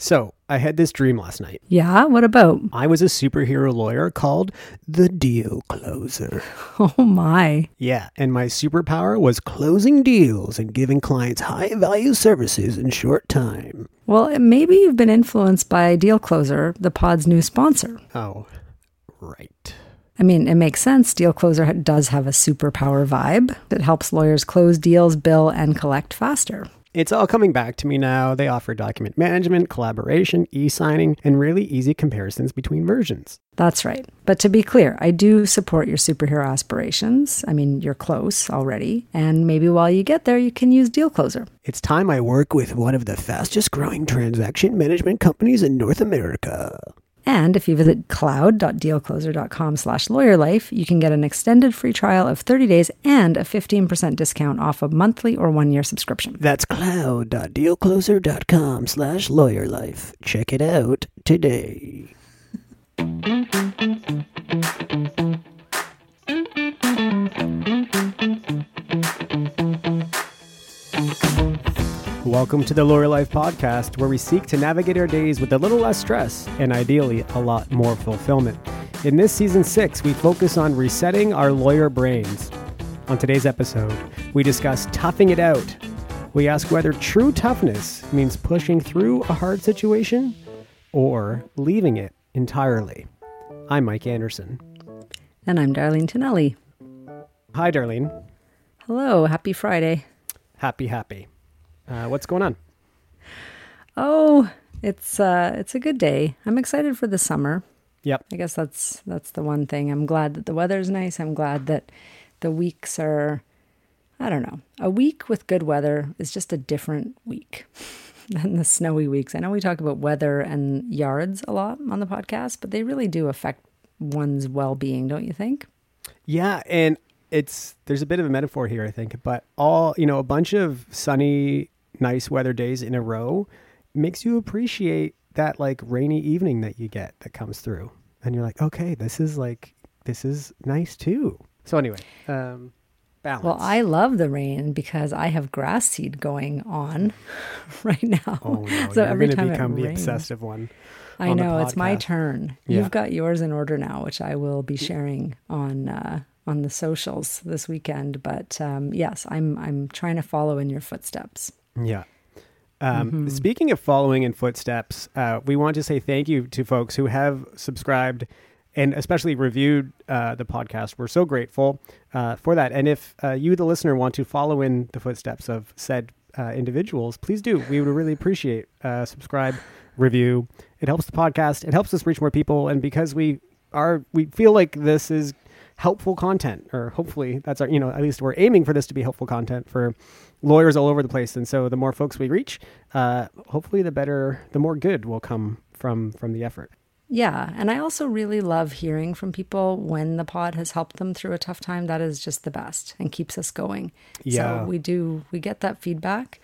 So, I had this dream last night. Yeah, what about? I was a superhero lawyer called the Deal Closer. Oh my. Yeah, and my superpower was closing deals and giving clients high value services in short time. Well, maybe you've been influenced by Deal Closer, the pod's new sponsor. Oh, right. I mean, it makes sense. Deal Closer does have a superpower vibe that helps lawyers close deals, bill, and collect faster. It's all coming back to me now. They offer document management, collaboration, e signing, and really easy comparisons between versions. That's right. But to be clear, I do support your superhero aspirations. I mean, you're close already. And maybe while you get there, you can use Deal Closer. It's time I work with one of the fastest growing transaction management companies in North America. And if you visit cloud.dealcloser.com slash lawyerlife, you can get an extended free trial of 30 days and a 15% discount off a monthly or one-year subscription. That's cloud.dealcloser.com slash lawyerlife. Check it out today. Welcome to the Lawyer Life podcast, where we seek to navigate our days with a little less stress and ideally a lot more fulfillment. In this season six, we focus on resetting our lawyer brains. On today's episode, we discuss toughing it out. We ask whether true toughness means pushing through a hard situation or leaving it entirely. I'm Mike Anderson. And I'm Darlene Tonelli. Hi, Darlene. Hello, happy Friday. Happy, happy. Uh, what's going on? Oh, it's uh it's a good day. I'm excited for the summer. Yep. I guess that's that's the one thing. I'm glad that the weather's nice. I'm glad that the weeks are I don't know. A week with good weather is just a different week than the snowy weeks. I know we talk about weather and yards a lot on the podcast, but they really do affect one's well-being, don't you think? Yeah, and it's there's a bit of a metaphor here, I think, but all you know, a bunch of sunny, nice weather days in a row makes you appreciate that like rainy evening that you get that comes through, and you're like, okay, this is like this is nice too. So anyway, um, balance. Well, I love the rain because I have grass seed going on right now. oh no, so you're every going to time it become the rains- obsessive one. I on the know it's my turn. Yeah. You've got yours in order now, which I will be sharing on uh, on the socials this weekend. But um, yes, I'm I'm trying to follow in your footsteps. Yeah. Um, Mm-hmm. Speaking of following in footsteps, uh, we want to say thank you to folks who have subscribed and especially reviewed uh, the podcast. We're so grateful uh, for that. And if uh, you, the listener, want to follow in the footsteps of said uh, individuals, please do. We would really appreciate uh, subscribe, review. It helps the podcast. It helps us reach more people. And because we are, we feel like this is helpful content, or hopefully that's our, you know, at least we're aiming for this to be helpful content for lawyers all over the place. And so the more folks we reach, uh, hopefully the better, the more good will come from from the effort. Yeah, and I also really love hearing from people when the pod has helped them through a tough time. That is just the best and keeps us going. Yeah. So we do we get that feedback,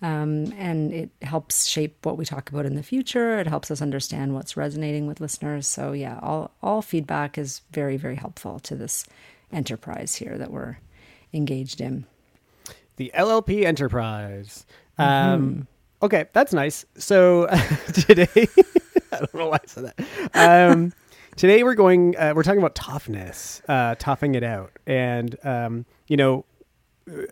um, and it helps shape what we talk about in the future. It helps us understand what's resonating with listeners. So yeah, all all feedback is very very helpful to this enterprise here that we're engaged in. The LLP Enterprise. Um, Okay, that's nice. So today, I don't know why I said that. Um, today we're going. Uh, we're talking about toughness, uh, toughing it out, and um, you know,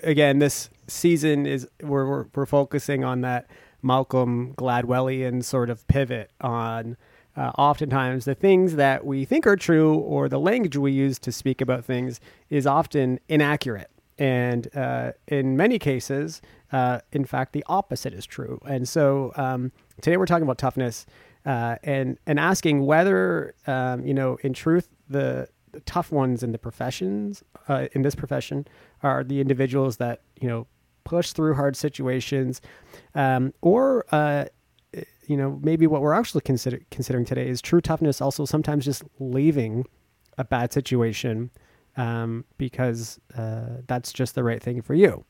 again, this season is we're we're, we're focusing on that Malcolm Gladwellian sort of pivot on. Uh, oftentimes, the things that we think are true or the language we use to speak about things is often inaccurate. And uh, in many cases, uh, in fact, the opposite is true. And so um, today we're talking about toughness uh, and and asking whether um, you know, in truth, the, the tough ones in the professions uh, in this profession are the individuals that you know push through hard situations, um, or uh, you know maybe what we're actually consider- considering today is true toughness. Also, sometimes just leaving a bad situation um, because uh, that's just the right thing for you.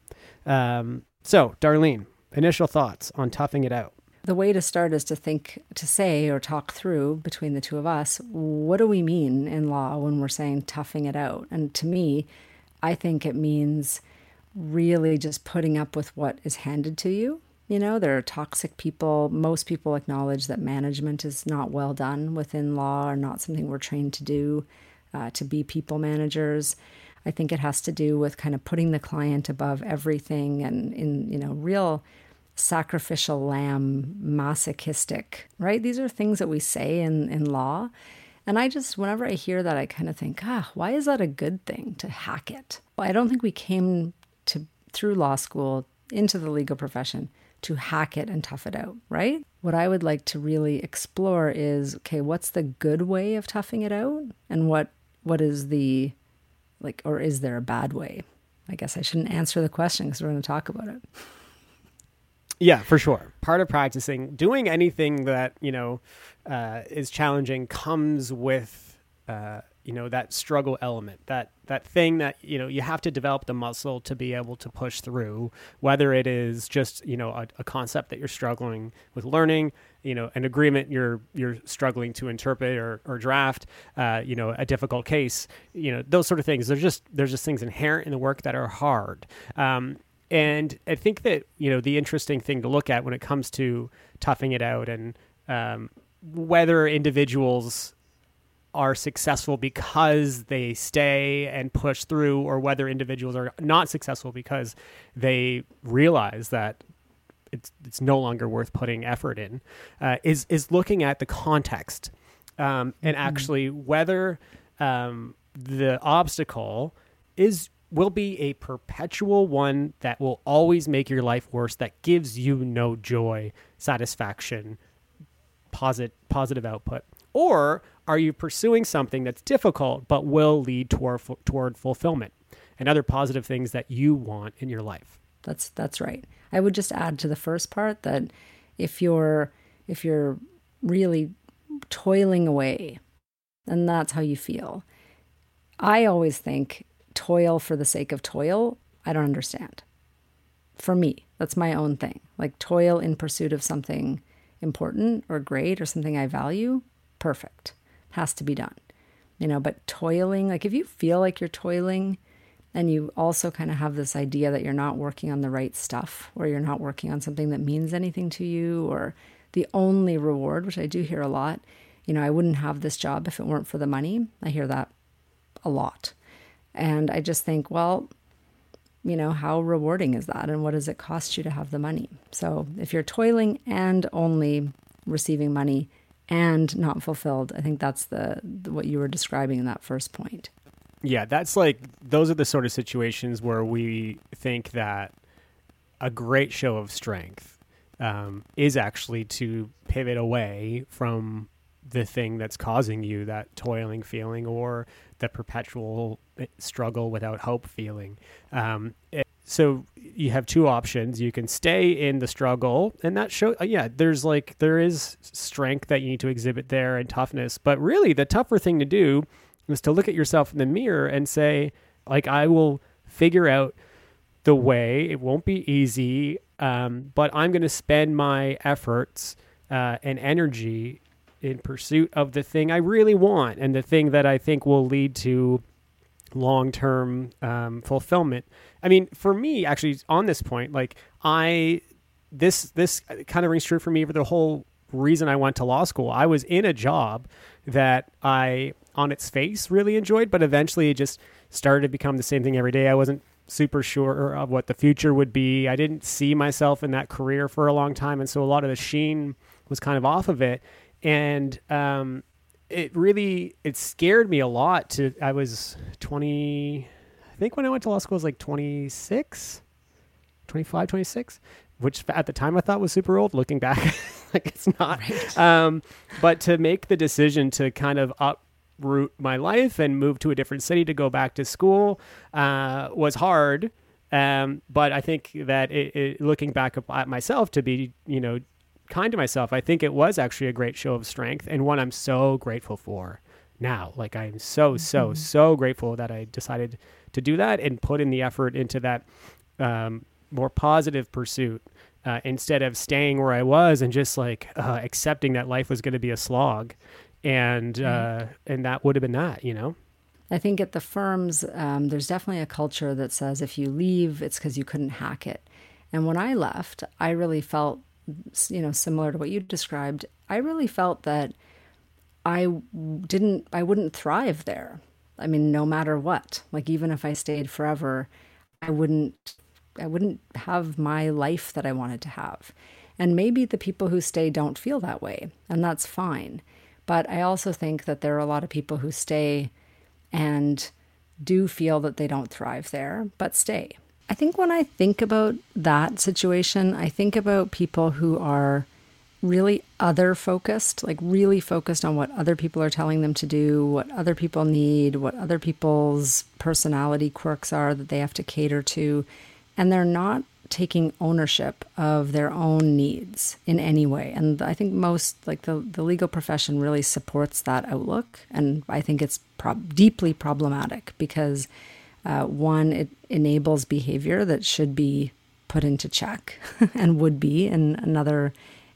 Um, so, Darlene, initial thoughts on toughing it out. The way to start is to think, to say, or talk through between the two of us, what do we mean in law when we're saying toughing it out? And to me, I think it means really just putting up with what is handed to you You know, there are toxic people. Most people acknowledge that management is not well done within law or not something we're trained to do, uh, to be people managers. I think it has to do with kind of putting the client above everything and in, you know, real sacrificial lamb, masochistic, right? These are things that we say in, in law. And I just, whenever I hear that, I kind of think, ah, why is that a good thing to hack it? I don't think we came to through law school into the legal profession to hack it and tough it out, right? What I would like to really explore is okay, what's the good way of toughing it out? And what what is the like or is there a bad way? I guess I shouldn't answer the question because we're going to talk about it. Yeah, for sure. Part of practicing, doing anything that you know uh, is challenging, comes with uh, you know that struggle element, that that thing that you know you have to develop the muscle to be able to push through. Whether it is just you know a, a concept that you're struggling with learning, you know an agreement you're you're struggling to interpret or, or draft, uh, you know a difficult case, you know those sort of things. There's just there's just things inherent in the work that are hard. Um, and I think that you know the interesting thing to look at when it comes to toughing it out and um, whether individuals are successful because they stay and push through, or whether individuals are not successful because they realize that it's it's no longer worth putting effort in, uh, is is looking at the context um, and mm-hmm. actually whether um, the obstacle is will be a perpetual one that will always make your life worse, that gives you no joy, satisfaction, posit- positive output? Or are you pursuing something that's difficult but will lead toward, toward fulfillment and other positive things that you want in your life? That's that's right. I would just add to the first part that if you're if you're really toiling away, and that's how you feel. I always think toil for the sake of toil, I don't understand. For me, that's my own thing. Like toil in pursuit of something important or great or something I value, perfect. Has to be done. You know, but toiling, like if you feel like you're toiling and you also kind of have this idea that you're not working on the right stuff or you're not working on something that means anything to you or the only reward, which I do hear a lot, you know, I wouldn't have this job if it weren't for the money. I hear that a lot. And I just think, well, you know, how rewarding is that? And what does it cost you to have the money? So if you're toiling and only receiving money and not fulfilled, I think that's the, the what you were describing in that first point. Yeah, that's like those are the sort of situations where we think that a great show of strength um, is actually to pivot away from the thing that's causing you that toiling feeling or the perpetual eh, struggle without hope feeling. Um, so you have two options. You can stay in the struggle, and that show. Uh, yeah, there's like there is strength that you need to exhibit there and toughness. But really, the tougher thing to do is to look at yourself in the mirror and say, like, I will figure out the way. It won't be easy, um, but I'm going to spend my efforts uh, and energy in pursuit of the thing I really want and the thing that I think will lead to long term um, fulfillment. I mean, for me, actually, on this point, like I, this this kind of rings true for me for the whole reason I went to law school. I was in a job that I, on its face, really enjoyed, but eventually it just started to become the same thing every day. I wasn't super sure of what the future would be. I didn't see myself in that career for a long time, and so a lot of the sheen was kind of off of it and um, it really it scared me a lot. To I was twenty, I think when I went to law school I was like 26, 25, 26, which at the time I thought was super old. Looking back, like it's not. Right. Um, but to make the decision to kind of uproot my life and move to a different city to go back to school uh, was hard. Um, but I think that it, it, looking back at myself to be, you know, kind to myself. I think it was actually a great show of strength and one I'm so grateful for now. Like I'm so, so, mm-hmm. so grateful that I decided to do that and put in the effort into that um, more positive pursuit uh, instead of staying where I was and just like uh, accepting that life was going to be a slog. And, mm-hmm. uh, and that would have been that, you know? I think at the firms, um, there's definitely a culture that says if you leave, it's because you couldn't hack it. And when I left, I really felt, you know, similar to what you described. I really felt that I didn't, I wouldn't thrive there. I mean, no matter what, like even if I stayed forever, I wouldn't, I wouldn't have my life that I wanted to have. And maybe the people who stay don't feel that way, and that's fine. But I also think that there are a lot of people who stay and do feel that they don't thrive there, but stay. I think when I think about that situation, I think about people who are really other focused, like really focused on what other people are telling them to do, what other people need, what other people's personality quirks are that they have to cater to. And they're not taking ownership of their own needs in any way. And I think most, like the, the legal profession, really supports that outlook. And I think it's prob- deeply problematic because, uh, one, it enables behavior that should be put into check and would be in another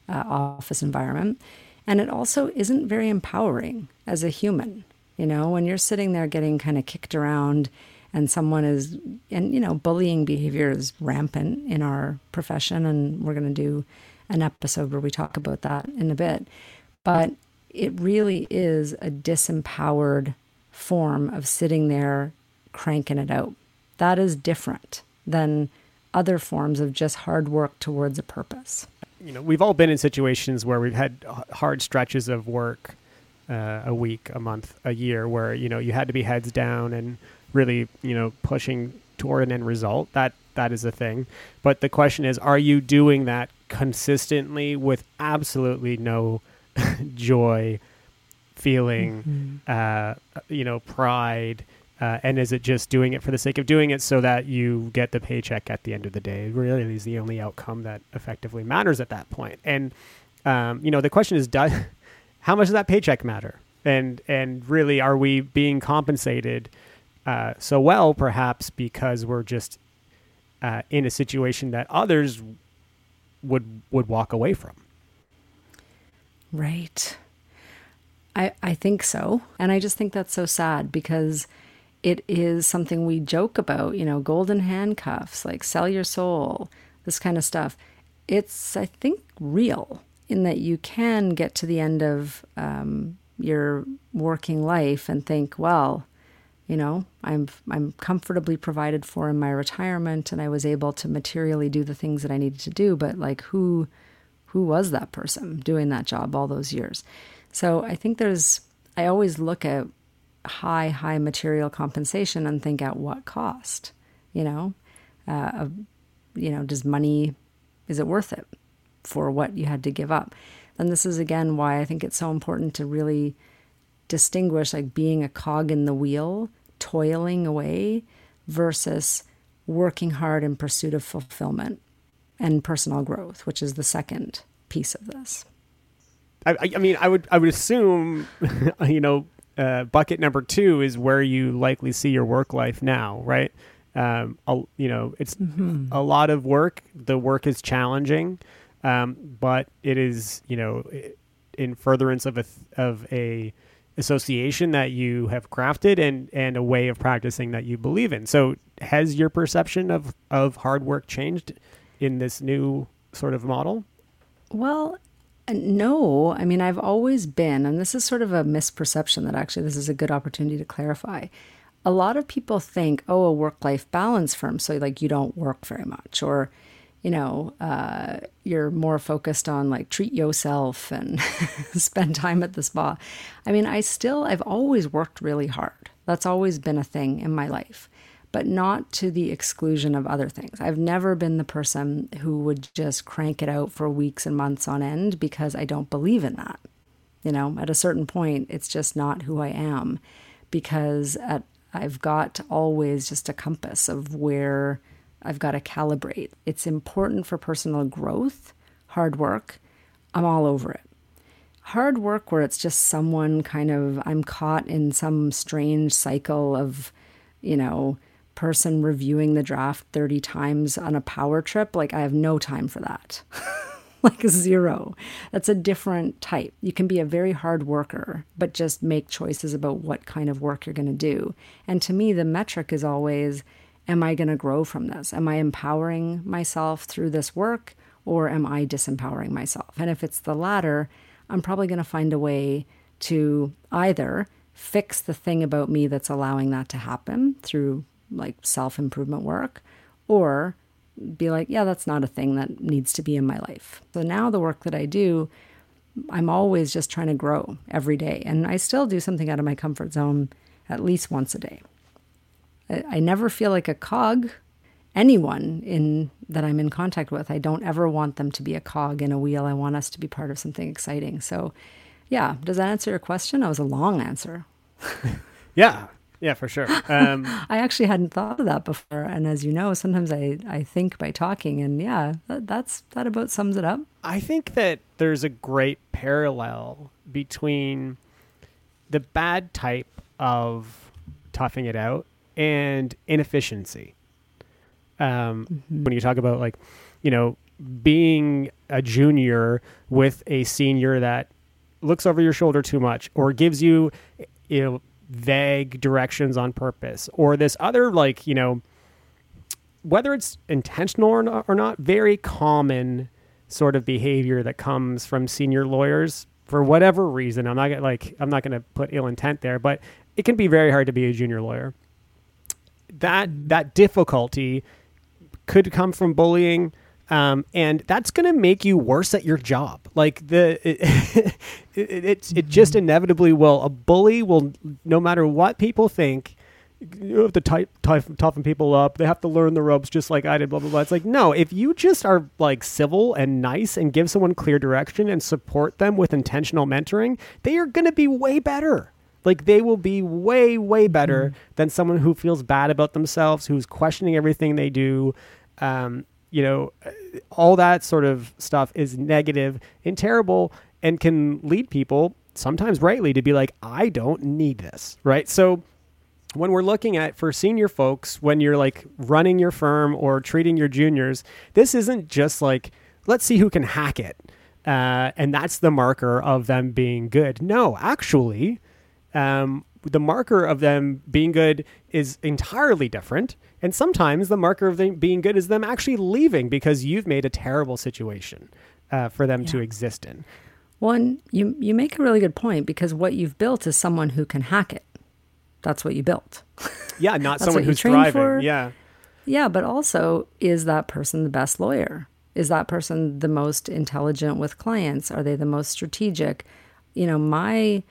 uh, office environment. And it also isn't very empowering as a human. You know, when you're sitting there getting kind of kicked around and someone is, and you know, bullying behavior is rampant in our profession. And we're going to do an episode where we talk about that in a bit. But it really is a disempowered form of sitting there cranking it out. That is different than other forms of just hard work towards a purpose you know, we've all been in situations where we've had hard stretches of work, uh, a week, a month, a year, where you know you had to be heads down and really, you know, pushing toward an end result. That that is a thing. But the question is, are you doing that consistently with absolutely no joy, feeling, mm-hmm. uh, you know, pride? Uh, and is it just doing it for the sake of doing it so that you get the paycheck at the end of the day? Really is the only outcome that effectively matters at that point. And um, you know, the question is, does how much does that paycheck matter? And and really, are we being compensated uh, so well, perhaps because we're just uh, in a situation that others would would walk away from? Right. I I think so, and I just think that's so sad because it is something we joke about, you know, golden handcuffs, like sell your soul, this kind of stuff. It's, I think, real in that you can get to the end of um, your working life and think, well, you know, I'm I'm comfortably provided for in my retirement, and I was able to materially do the things that I needed to do. But like, who who was that person doing that job all those years? So I think there's. I always look at high, high material compensation and think at what cost, you know, uh, you know, does money, is it worth it for what you had to give up? And this is again why I think it's so important to really distinguish like being a cog in the wheel, toiling away versus working hard in pursuit of fulfillment and personal growth, which is the second piece of this. I, I mean, I would I would assume, you know, uh, bucket number two is where you likely see your work life now, right? Um, a, you know, it's mm-hmm. a lot of work. The work is challenging, um, but it is, you know, in furtherance of a of a association that you have crafted and and a way of practicing that you believe in. So, has your perception of of hard work changed in this new sort of model? Well, no, I mean, I've always been, and this is sort of a misperception that actually this is a good opportunity to clarify. A lot of people think, oh, a work life balance firm, so like you don't work very much, or, you know, uh, you're more focused on like treat yourself and spend time at the spa. I mean, I still, I've always worked really hard. That's always been a thing in my life but not to the exclusion of other things. I've never been the person who would just crank it out for weeks and months on end because I don't believe in that. You know, at a certain point, it's just not who I am because at, I've got always just a compass of where I've got to calibrate. It's important for personal growth, hard work. I'm all over it. Hard work where it's just someone kind of, I'm caught in some strange cycle of, you know, person reviewing the draft 30 times on a power trip, like I have no time for that. like zero. That's a different type. You can be a very hard worker, but just make choices about what kind of work you're going to do. And to me, the metric is always am I going to grow from this? Am I empowering myself through this work or am I disempowering myself? And if it's the latter, I'm probably going to find a way to either fix the thing about me that's allowing that to happen through like self improvement work or be like, yeah, that's not a thing that needs to be in my life. So now the work that I do, I'm always just trying to grow every day. And I still do something out of my comfort zone at least once a day. I, never feel like a cog. Anyone in that I'm in contact with, I don't ever want them to be a cog in a wheel. I want us to be part of something exciting. So, yeah, does that answer your question? That was a long answer. yeah, yeah, for sure. Um, I actually hadn't thought of that before, and as you know, sometimes I I think by talking, and yeah, that, that's that about sums it up. I think that there's a great parallel between the bad type of toughing it out and inefficiency. Um, mm-hmm. When you talk about like, you know, being a junior with a senior that looks over your shoulder too much or gives you, you know, vague directions on purpose or this other like, you know, whether it's intentional or not, or not very common sort of behavior that comes from senior lawyers for whatever reason. I'm not like I'm not going to put ill intent there, but it can be very hard to be a junior lawyer that that difficulty could come from bullying. Um, and that's going to make you worse at your job. Like the, it, it, it, it, just mm-hmm. inevitably will. A bully will, no matter what people think, you have to type, type, toughen people up. They have to learn the ropes just like I did, blah, blah, blah. It's like, no, if you just are like civil and nice and give someone clear direction and support them with intentional mentoring, they are going to be way better. Like they will be way, way better mm. than someone who feels bad about themselves, who's questioning everything they do. Um, you know, all that sort of stuff is negative and terrible and can lead people, sometimes rightly, to be like, I don't need this. Right. So when we're looking at for senior folks, when you're like running your firm or treating your juniors, this isn't just like, let's see who can hack it. Uh, and that's the marker of them being good. No, actually, um, the marker of them being good is entirely different. And sometimes the marker of them being good is them actually leaving because you've made a terrible situation uh, for them yeah. to exist in. One, you you make a really good point because what you've built is someone who can hack it. That's what you built. Yeah, not someone who's thriving. For. Yeah. Yeah, but also, is that person the best lawyer? Is that person the most intelligent with clients? Are they the most strategic? You know, my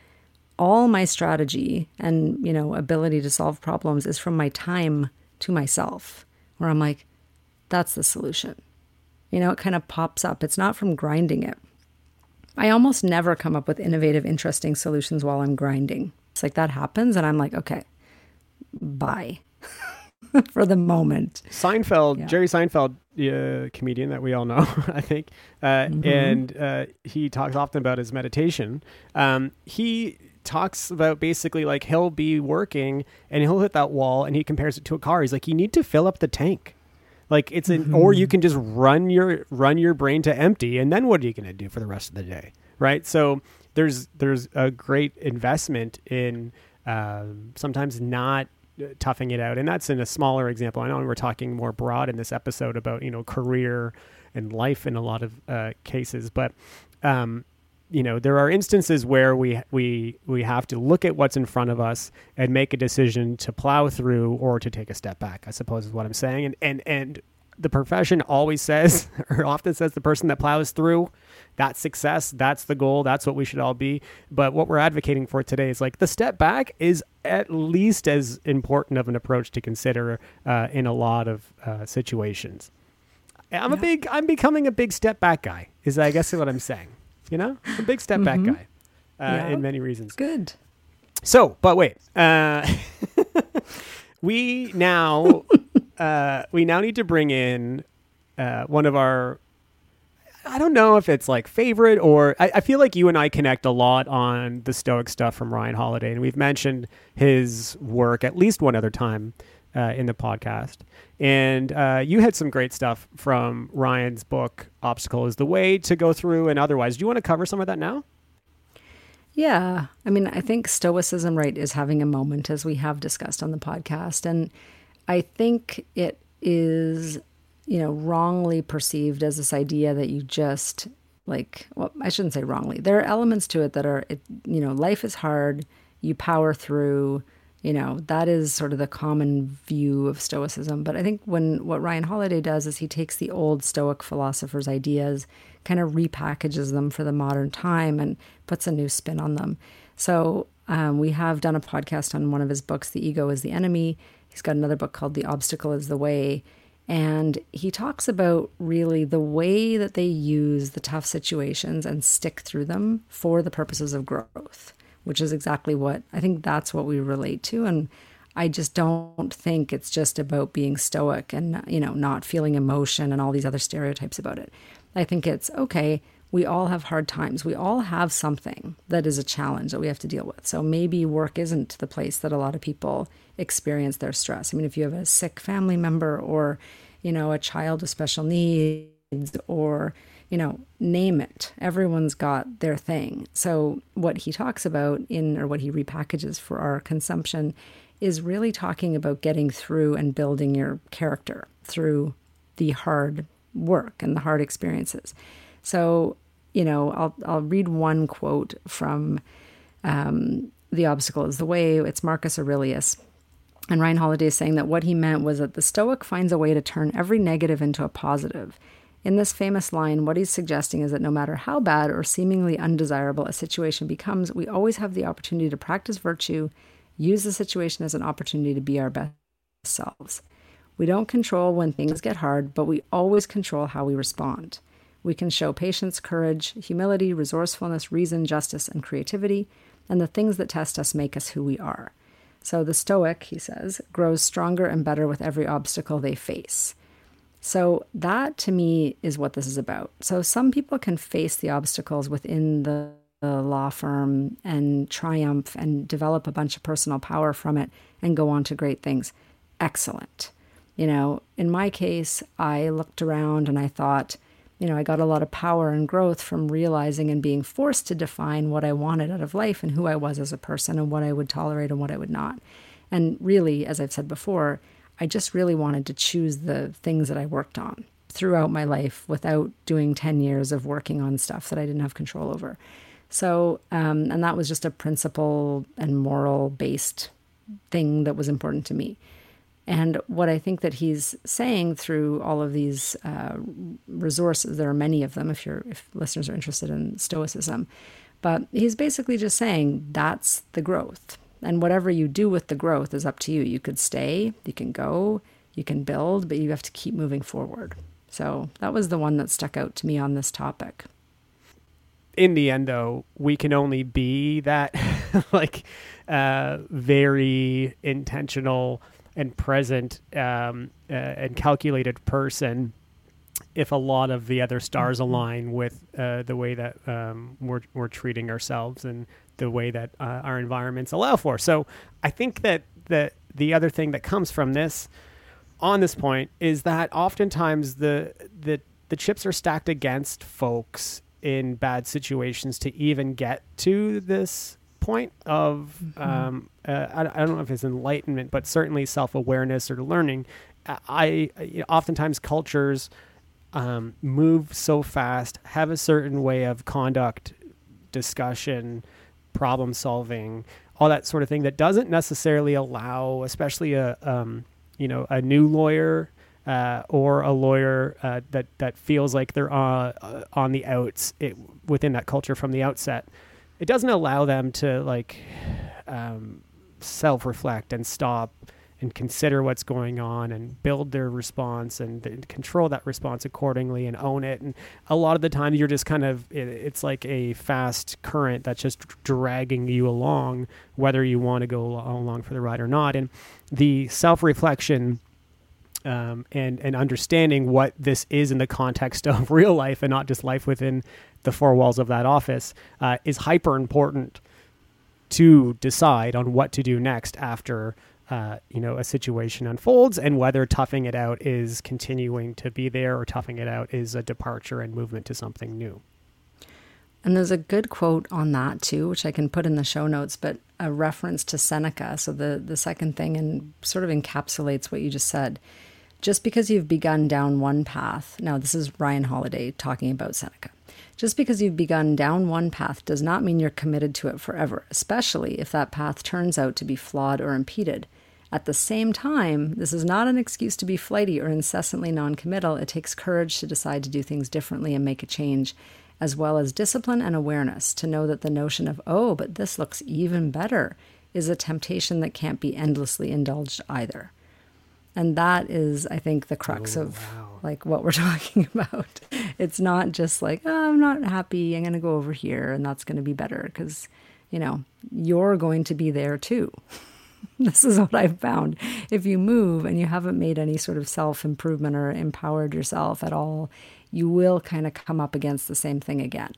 all my strategy and, you know, ability to solve problems is from my time to myself, where I'm like, that's the solution. You know, it kind of pops up. It's not from grinding it. I almost never come up with innovative, interesting solutions while I'm grinding. It's like that happens, and I'm like, okay, bye for the moment. Seinfeld, yeah. Jerry Seinfeld, uh, comedian that we all know, I think, uh, mm-hmm. and uh, he talks often about his meditation. Um, he talks about basically like he'll be working and he'll hit that wall and he compares it to a car. He's like, you need to fill up the tank. Like it's an, mm-hmm. or you can just run your run your brain to empty, and then what are you going to do for the rest of the day, right? So there's there's a great investment in um, sometimes not uh, toughing it out, and that's in a smaller example. I know we're talking more broad in this episode about you know career and life in a lot of uh, cases, but um, you know there are instances where we we we have to look at what's in front of us and make a decision to plow through or to take a step back i suppose is what i'm saying. And and and the profession always says or often says the person that plows through that's success that's the goal that's what we should all be. But what we're advocating for today is like the step back is at least as important of an approach to consider uh, in a lot of uh, situations. I'm yeah. a big i'm becoming a big step back guy is i guess what i'm saying you know, a big step back mm-hmm. guy uh, yeah. in many reasons. Good. So, but wait, uh, we now uh, we now need to bring in uh, one of our. I don't know if it's like favorite or I, I, feel like you and I connect a lot on the Stoic stuff from Ryan Holiday, and we've mentioned his work at least one other time uh, in the podcast. And uh, you had some great stuff from Ryan's book, Obstacle is the Way to go through and otherwise. Do you want to cover some of that now? Yeah. I mean, I think Stoicism, right, is having a moment, as we have discussed on the podcast. And I think it is, you know, wrongly perceived as this idea that you just like, well, I shouldn't say wrongly. There are elements to it that are, it, you know, life is hard, you power through, you know, that is sort of the common view of Stoicism. But I think when what Ryan Holiday does is he takes the old Stoic philosophers' ideas, kind of repackages them for the modern time, and puts a new spin on them. So um, we have done a podcast on one of his books, The Ego is the Enemy. He's got another book called The Obstacle is the Way. And he talks about really the way that they use the tough situations and stick through them for the purposes of growth, which is exactly what I think that's what we relate to. And I just don't think it's just about being stoic and, you know, not feeling emotion and all these other stereotypes about it. I think it's okay. We all have hard times. We all have something that is a challenge that we have to deal with. So maybe work isn't the place that a lot of people experience their stress. I mean, if you have a sick family member or, you know, a child with special needs or, you know, name it, everyone's got their thing. So, what he talks about in, or what he repackages for our consumption, is really talking about getting through and building your character through the hard work and the hard experiences. So, you know, I'll, I'll read one quote from um, The Obstacle is the Way. It's Marcus Aurelius. And Ryan Holiday is saying that what he meant was that the Stoic finds a way to turn every negative into a positive. In this famous line, what he's suggesting is that no matter how bad or seemingly undesirable a situation becomes, we always have the opportunity to practice virtue, use the situation as an opportunity to be our best selves. We don't control when things get hard, but we always control how we respond. We can show patience, courage, humility, resourcefulness, reason, justice, and creativity, and the things that test us make us who we are. So the Stoic, he says, grows stronger and better with every obstacle they face. So that to me is what this is about. So some people can face the obstacles within the, the law firm and triumph and develop a bunch of personal power from it and go on to great things. Excellent. You know, in my case, I looked around and I thought, you know, I got a lot of power and growth from realizing and being forced to define what I wanted out of life and who I was as a person and what I would tolerate and what I would not. And really, as I've said before, I just really wanted to choose the things that I worked on throughout my life without doing 10 years of working on stuff that I didn't have control over. So, um, and that was just a principle and moral based thing that was important to me. And what I think that he's saying through all of these uh, resources, there are many of them if your if listeners are interested in Stoicism, but he's basically just saying that's the growth. And whatever you do with the growth is up to you. You could stay, you can go, you can build, but you have to keep moving forward. So that was the one that stuck out to me on this topic. In the end, though, we can only be that like uh, very intentional and present um, uh, and calculated person if a lot of the other stars mm-hmm. align with uh, the way that um, we're, we're treating ourselves and the way that uh, our environments allow for. So I think that the, the other thing that comes from this on this point is that oftentimes the, the, the chips are stacked against folks in bad situations to even get to this point of mm-hmm. um, uh, I, I, don't know if it's enlightenment, but certainly self awareness or learning. I, I you know, oftentimes cultures um, move so fast, have a certain way of conduct, discussion, problem solving, all that sort of thing that doesn't necessarily allow, especially a um, you know a new lawyer uh, or a lawyer uh, that that feels like they're uh, on the outs it, within that culture from the outset it doesn't allow them to like um, self reflect and stop and consider what's going on and build their response and, and, control that response accordingly and own it. And a lot of the time, you're just kind of, it, it's like a fast current that's just dragging you along, whether you want to go along for the ride or not. And the self reflection. Um, and and understanding what this is in the context of real life and not just life within the four walls of that office uh, is hyper important to decide on what to do next after uh, you know a situation unfolds and whether toughing it out is continuing to be there or toughing it out is a departure and movement to something new And there's a good quote on that too, which I can put in the show notes, but a reference to Seneca. So the, the second thing and sort of encapsulates what you just said. Just because you've begun down one path, now this is Ryan Holiday talking about Seneca. Just because you've begun down one path does not mean you're committed to it forever, especially if that path turns out to be flawed or impeded. At the same time, this is not an excuse to be flighty or incessantly non-committal. It takes courage to decide to do things differently and make a change, as well as discipline and awareness to know that the notion of, oh, but this looks even better, is a temptation that can't be endlessly indulged either. And that is, I think, the crux Oh, of wow. like what we're talking about. It's not just like, oh, I'm not happy. I'm going to go over here and that's going to be better because, you know, you're going to be there too. this is what I've found. If you move and you haven't made any sort of self improvement or empowered yourself at all, you will kind of come up against the same thing again,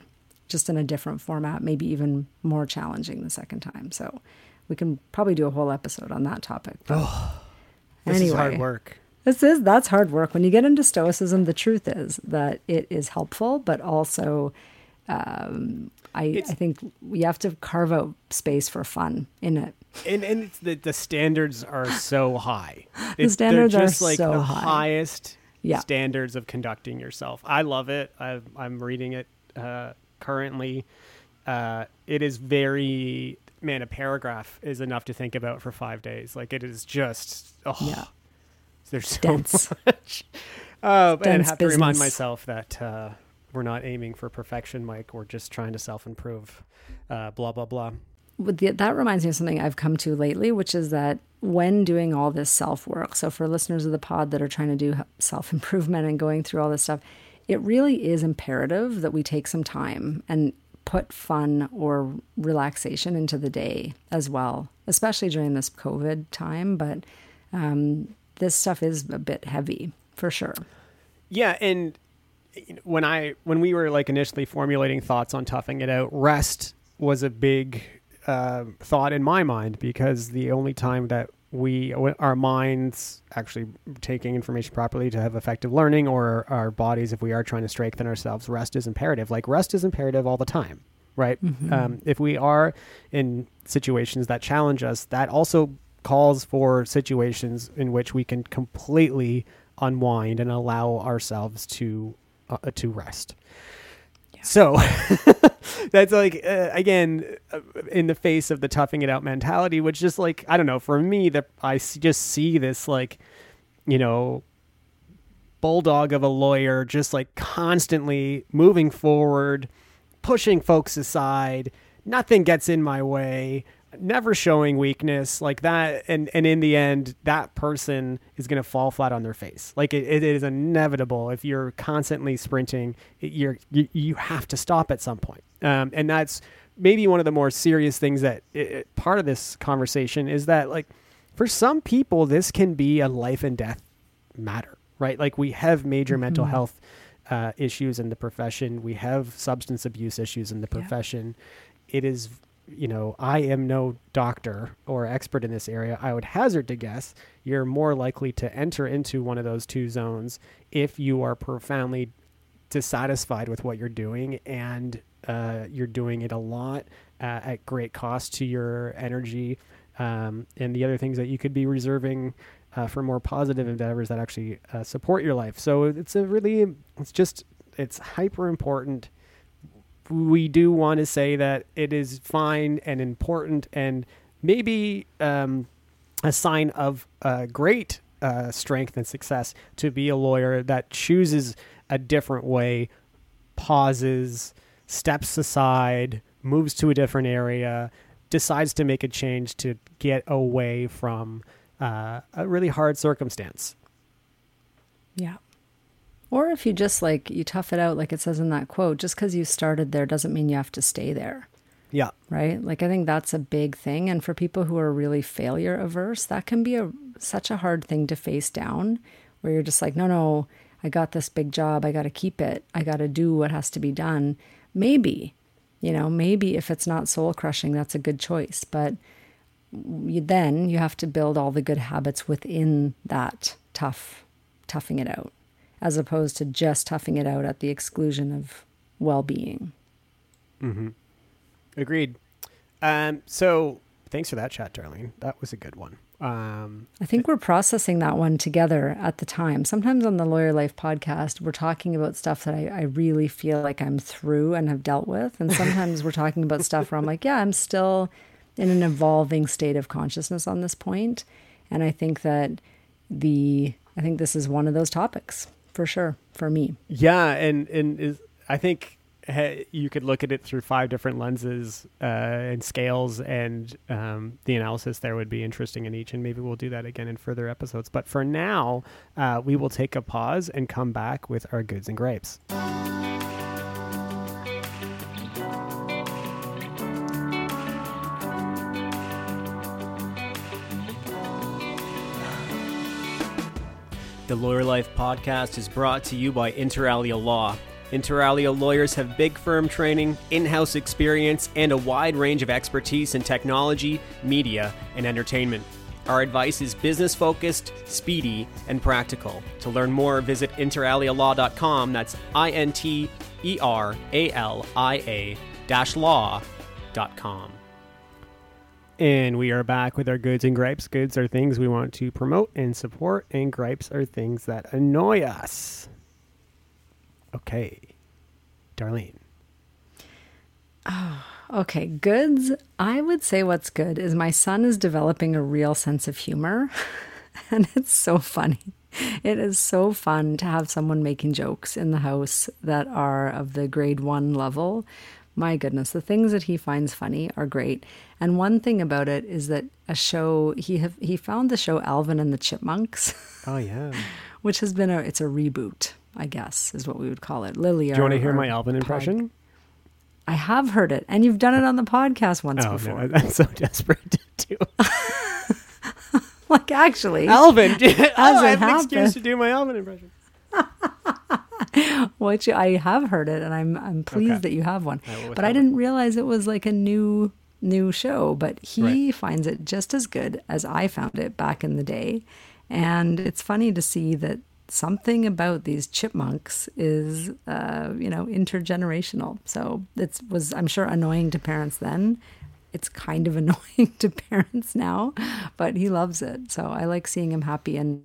just in a different format, maybe even more challenging the second time. So we can probably do a whole episode on that topic. But oh, This anyway, is hard work. this is that's hard work. When you get into stoicism, the truth is that it is helpful, but also um, I, I think we have to carve out space for fun in it. and and it's the the standards are so high. The It's, standards are like so the high. highest Yeah. standards of conducting yourself. I love it. I, I'm reading it uh, currently. Uh, it is very man. A paragraph is enough to think about for five days. Like it is just oh, Yeah. There's so Dense. much. Uh, and I have to remind myself that uh, we're not aiming for perfection, Mike. We're just trying to self improve. Uh, blah blah blah. The, that reminds me of something I've come to lately, which is that when doing all this self work, so for listeners of the pod that are trying to do self improvement and going through all this stuff, it really is imperative that we take some time and put fun or relaxation into the day as well, especially during this COVID time. But um, this stuff is a bit heavy for sure. Yeah, and when I when we were like initially formulating thoughts on toughing it out, rest was a big uh, thought in my mind because the only time that we our minds actually taking information properly to have effective learning or our bodies if we are trying to strengthen ourselves rest is imperative. Like rest is imperative all the time right? Um, if we are in situations that challenge us that also calls for situations in which we can completely unwind and allow ourselves to uh, to rest. So that's like uh, again uh, in the face of the toughing it out mentality which just like i don't know for me that i s- just see this like you know bulldog of a lawyer just like constantly moving forward pushing folks aside nothing gets in my way never showing weakness like that. And and in the end that person is going to fall flat on their face. Like it, it is inevitable. If you're constantly sprinting you're you, you have to stop at some point. Um, and that's maybe one of the more serious things that it, part of this conversation is that like for some people this can be a life and death matter right? Like we have major mental health uh, issues in the profession. We have substance abuse issues in the Yeah. profession. It is you know i am no doctor or expert in this area i would hazard to guess you're more likely to enter into one of those two zones if you are profoundly dissatisfied with what you're doing and uh, you're doing it a lot uh, at great cost to your energy. Um, and the other things that you could be reserving uh, for more positive endeavors that actually uh, support your life. So it's a really it's just it's hyper important we do want to say that it is fine and important and maybe um, a sign of uh, great uh, strength and success to be a lawyer that chooses a different way, pauses, steps aside, moves to a different area, decides to make a change to get away from uh, a really hard circumstance. Yeah. Or if you just like, you tough it out, like it says in that quote, just because you started there doesn't mean you have to stay there. Yeah. right? Like I think that's a big thing, and for people who are really failure averse, that can be a such a hard thing to face down, where you're just like, no, no, I got this big job, I got to keep it, I got to do what has to be done. Maybe, you know, maybe if it's not soul crushing, that's a good choice, but you, then you have to build all the good habits within that tough, toughing it out, as opposed to just toughing it out at the exclusion of well being. Agreed. Um, so thanks for that chat, Darlene. That was a good one. Um, I think we're processing that one together at the time. Sometimes on the Lawyer Life podcast, we're talking about stuff that I, I really feel like I'm through and have dealt with. And sometimes we're talking about stuff where I'm like, yeah, I'm still in an evolving state of consciousness on this point. And I think that the, I think this is one of those topics for sure for me. yeah, and and is I think he- you could look at it through five different lenses uh, and scales, and um, the analysis there would be interesting in each. And maybe we'll do that again in further episodes. But for now, uh, we will take a pause and come back with our goods and grapes. The Lawyer Life podcast is brought to you by Inter Alia Law. Inter Alia lawyers have big firm training, in house experience, and a wide range of expertise in technology, media, and entertainment. Our advice is business focused, speedy, and practical. To learn more, visit interalialaw.com. That's I N T E R A L I A law.com. And we are back with our goods and gripes. Goods are things we want to promote and support, and gripes are things that annoy us. Okay, Darlene. Oh, Okay, goods. I would say what's good is my son is developing a real sense of humor, and it's so funny. It is so fun to have someone making jokes in the house that are of the grade one level. My goodness, the things that he finds funny are great. And one thing about it is that a show he have he found the show Alvin and the Chipmunks, Oh yeah. which has been a it's a reboot, I guess, is what we would call it. Lily, Do you want to hear my Alvin impression? I have heard it, and you've done it on the podcast once Oh before. no, I'm so desperate to do. Like actually, Alvin, oh, I have an excuse to do my Alvin impression. which I have heard it, and I'm I'm pleased Okay. that you have one. I but I didn't realize it was like a new new show. But he finds it just as good as I found it back in the day, and it's funny to see that something about these chipmunks is uh, you know intergenerational. So it was I'm sure annoying to parents then. It's kind of annoying to parents now, but he loves it. So I like seeing him happy and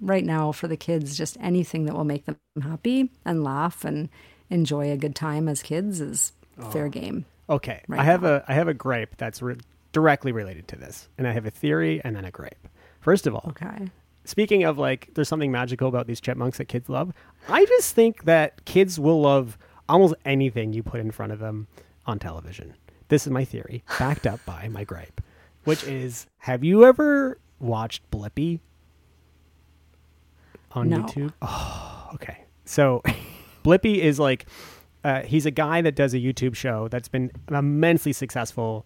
right now for the kids just anything that will make them happy and laugh and enjoy a good time as kids is oh. fair game Okay, Right I have now. a I have a gripe that's re- directly related to this, and I have a theory and then a gripe. First of all, okay speaking of like, there's something magical about these chipmunks that kids love. I just think that kids will love almost anything you put in front of them on television. This is my theory, backed up by my gripe, which is: Have you ever watched Blippi on No. YouTube? Oh, okay. So, Blippi is like, uh, he's a guy that does a YouTube show that's been immensely successful.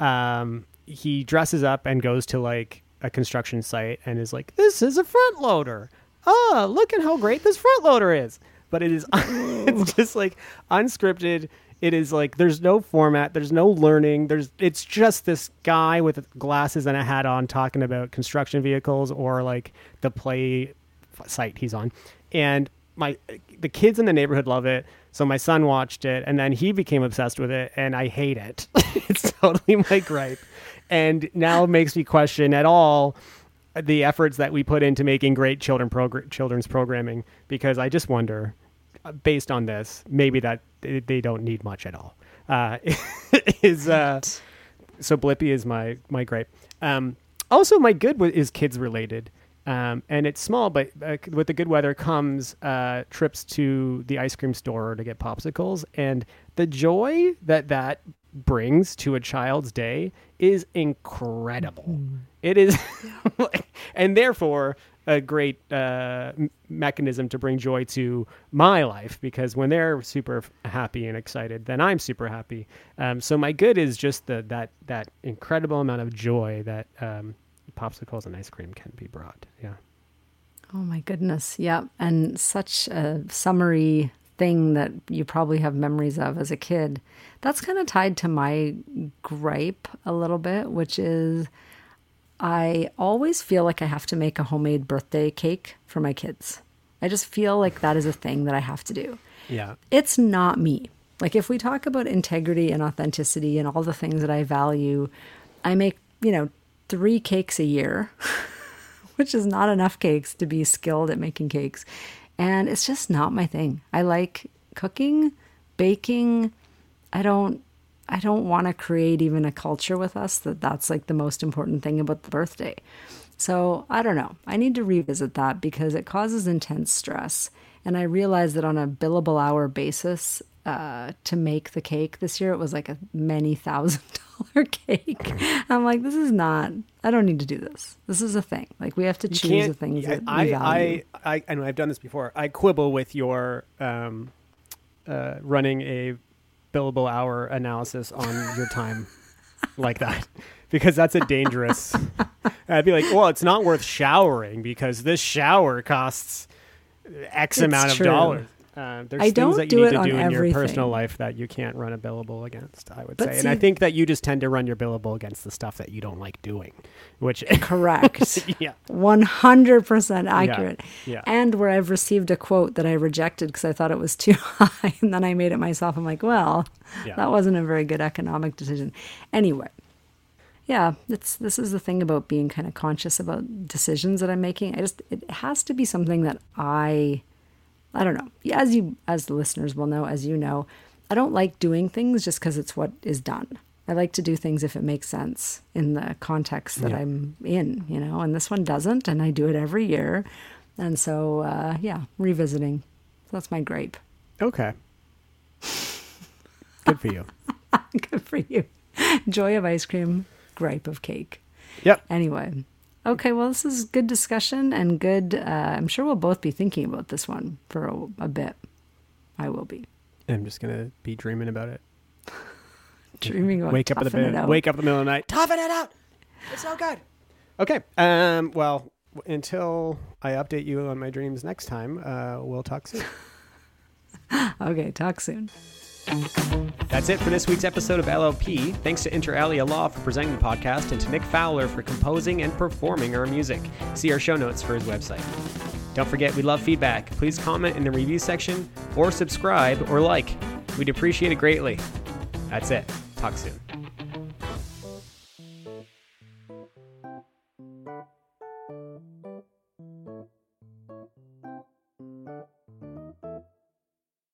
Um, he dresses up and goes to like a construction site and is like, "This is a front loader. Oh, look at how great this front loader is." But it is, it's just like unscripted. It is like there's no format, there's no learning. There's it's just this guy with glasses and a hat on talking about construction vehicles or like the play f- site he's on. And my the kids in the neighborhood love it. So my son watched it and then he became obsessed with it and I hate it. it's totally my gripe. And now it makes me question at all the efforts that we put into making great children progr- children's programming because I just wonder uh, based on this maybe that they they don't need much at all. Uh, is uh, so Blippi is my my gripe. Um, also, my good is kids related, um, and it's small, but uh, with the good weather comes uh, trips to the ice cream store to get popsicles, and the joy that that brings to a child's day is incredible. It is, and therefore a great uh, mechanism to bring joy to my life because when they're super happy and excited, then I'm super happy. Um, so my good is just the that that incredible amount of joy that um, popsicles and ice cream can be brought. Yeah. oh my goodness yeah and such a summary thing that you probably have memories of as a kid that's kind of tied to my gripe a little bit which is i always feel like i have to make a homemade birthday cake for my kids i just feel like that is a thing that i have to do Yeah. it's not me. Like if we talk about integrity and authenticity and all the things that I value, I make, you know, three cakes a year, which is not enough cakes to be skilled at making cakes. And it's just not my thing. I like cooking, baking. I don't I don't want to create even a culture with us that that's like the most important thing about the birthday. So, I don't know. I need to revisit that because it causes intense stress. And I realize that on a billable hour basis, uh, to make the cake this year, it was like a many thousand dollar cake. I'm like, this is not. I don't need to do this. This is a thing. Like we have to choose the things that I, we value. I, I, I know I've done this before. I quibble with your um, uh, running a billable hour analysis on your time like that because that's a dangerous. I'd be like, well, it's not worth showering because this shower costs X It's amount of true. dollars. Uh, there's I things don't that do you it need to do in your personal life that you can't run a billable against. I would But say, and I think that you just tend to run your billable against the stuff that you don't like doing, which Correct. yeah, 100% accurate. yeah. And where I've received a quote that I rejected because I thought it was too high. And then I made it myself. I'm like, well, Yeah. that wasn't a very good economic decision. Anyway, yeah, it's this is the thing about being kind of conscious about decisions that I'm making. I just it has to be something that I I don't know. As you as the listeners will know, as you know, I don't like doing things just because it's what is done. I like to do things if it makes sense in the context that Yeah. I'm in, you know, and this one doesn't, and I do it every year. And so, uh, yeah, revisiting. That's my gripe. okay, good for you. Good for you. Joy of ice cream, gripe of cake. Yep. Anyway, okay, well, this is good discussion and good. Uh, I'm sure we'll both be thinking about this one for a, a bit. I will be I'm just gonna be dreaming about it. dreaming about wake up in the toughing it bed, wake up in the middle of the night, toughen it out. It's so good. Okay. Um. Well, until I update you on my dreams next time, uh, we'll talk soon. Okay, talk soon. That's it for this week's episode of LLP. Thanks to Inter Alia Law for presenting the podcast and to Nick Fowler for composing and performing our music. See our show notes for his website. Don't forget, we love feedback. Please comment in the review section or subscribe or like. We'd appreciate it greatly. That's it. Talk soon.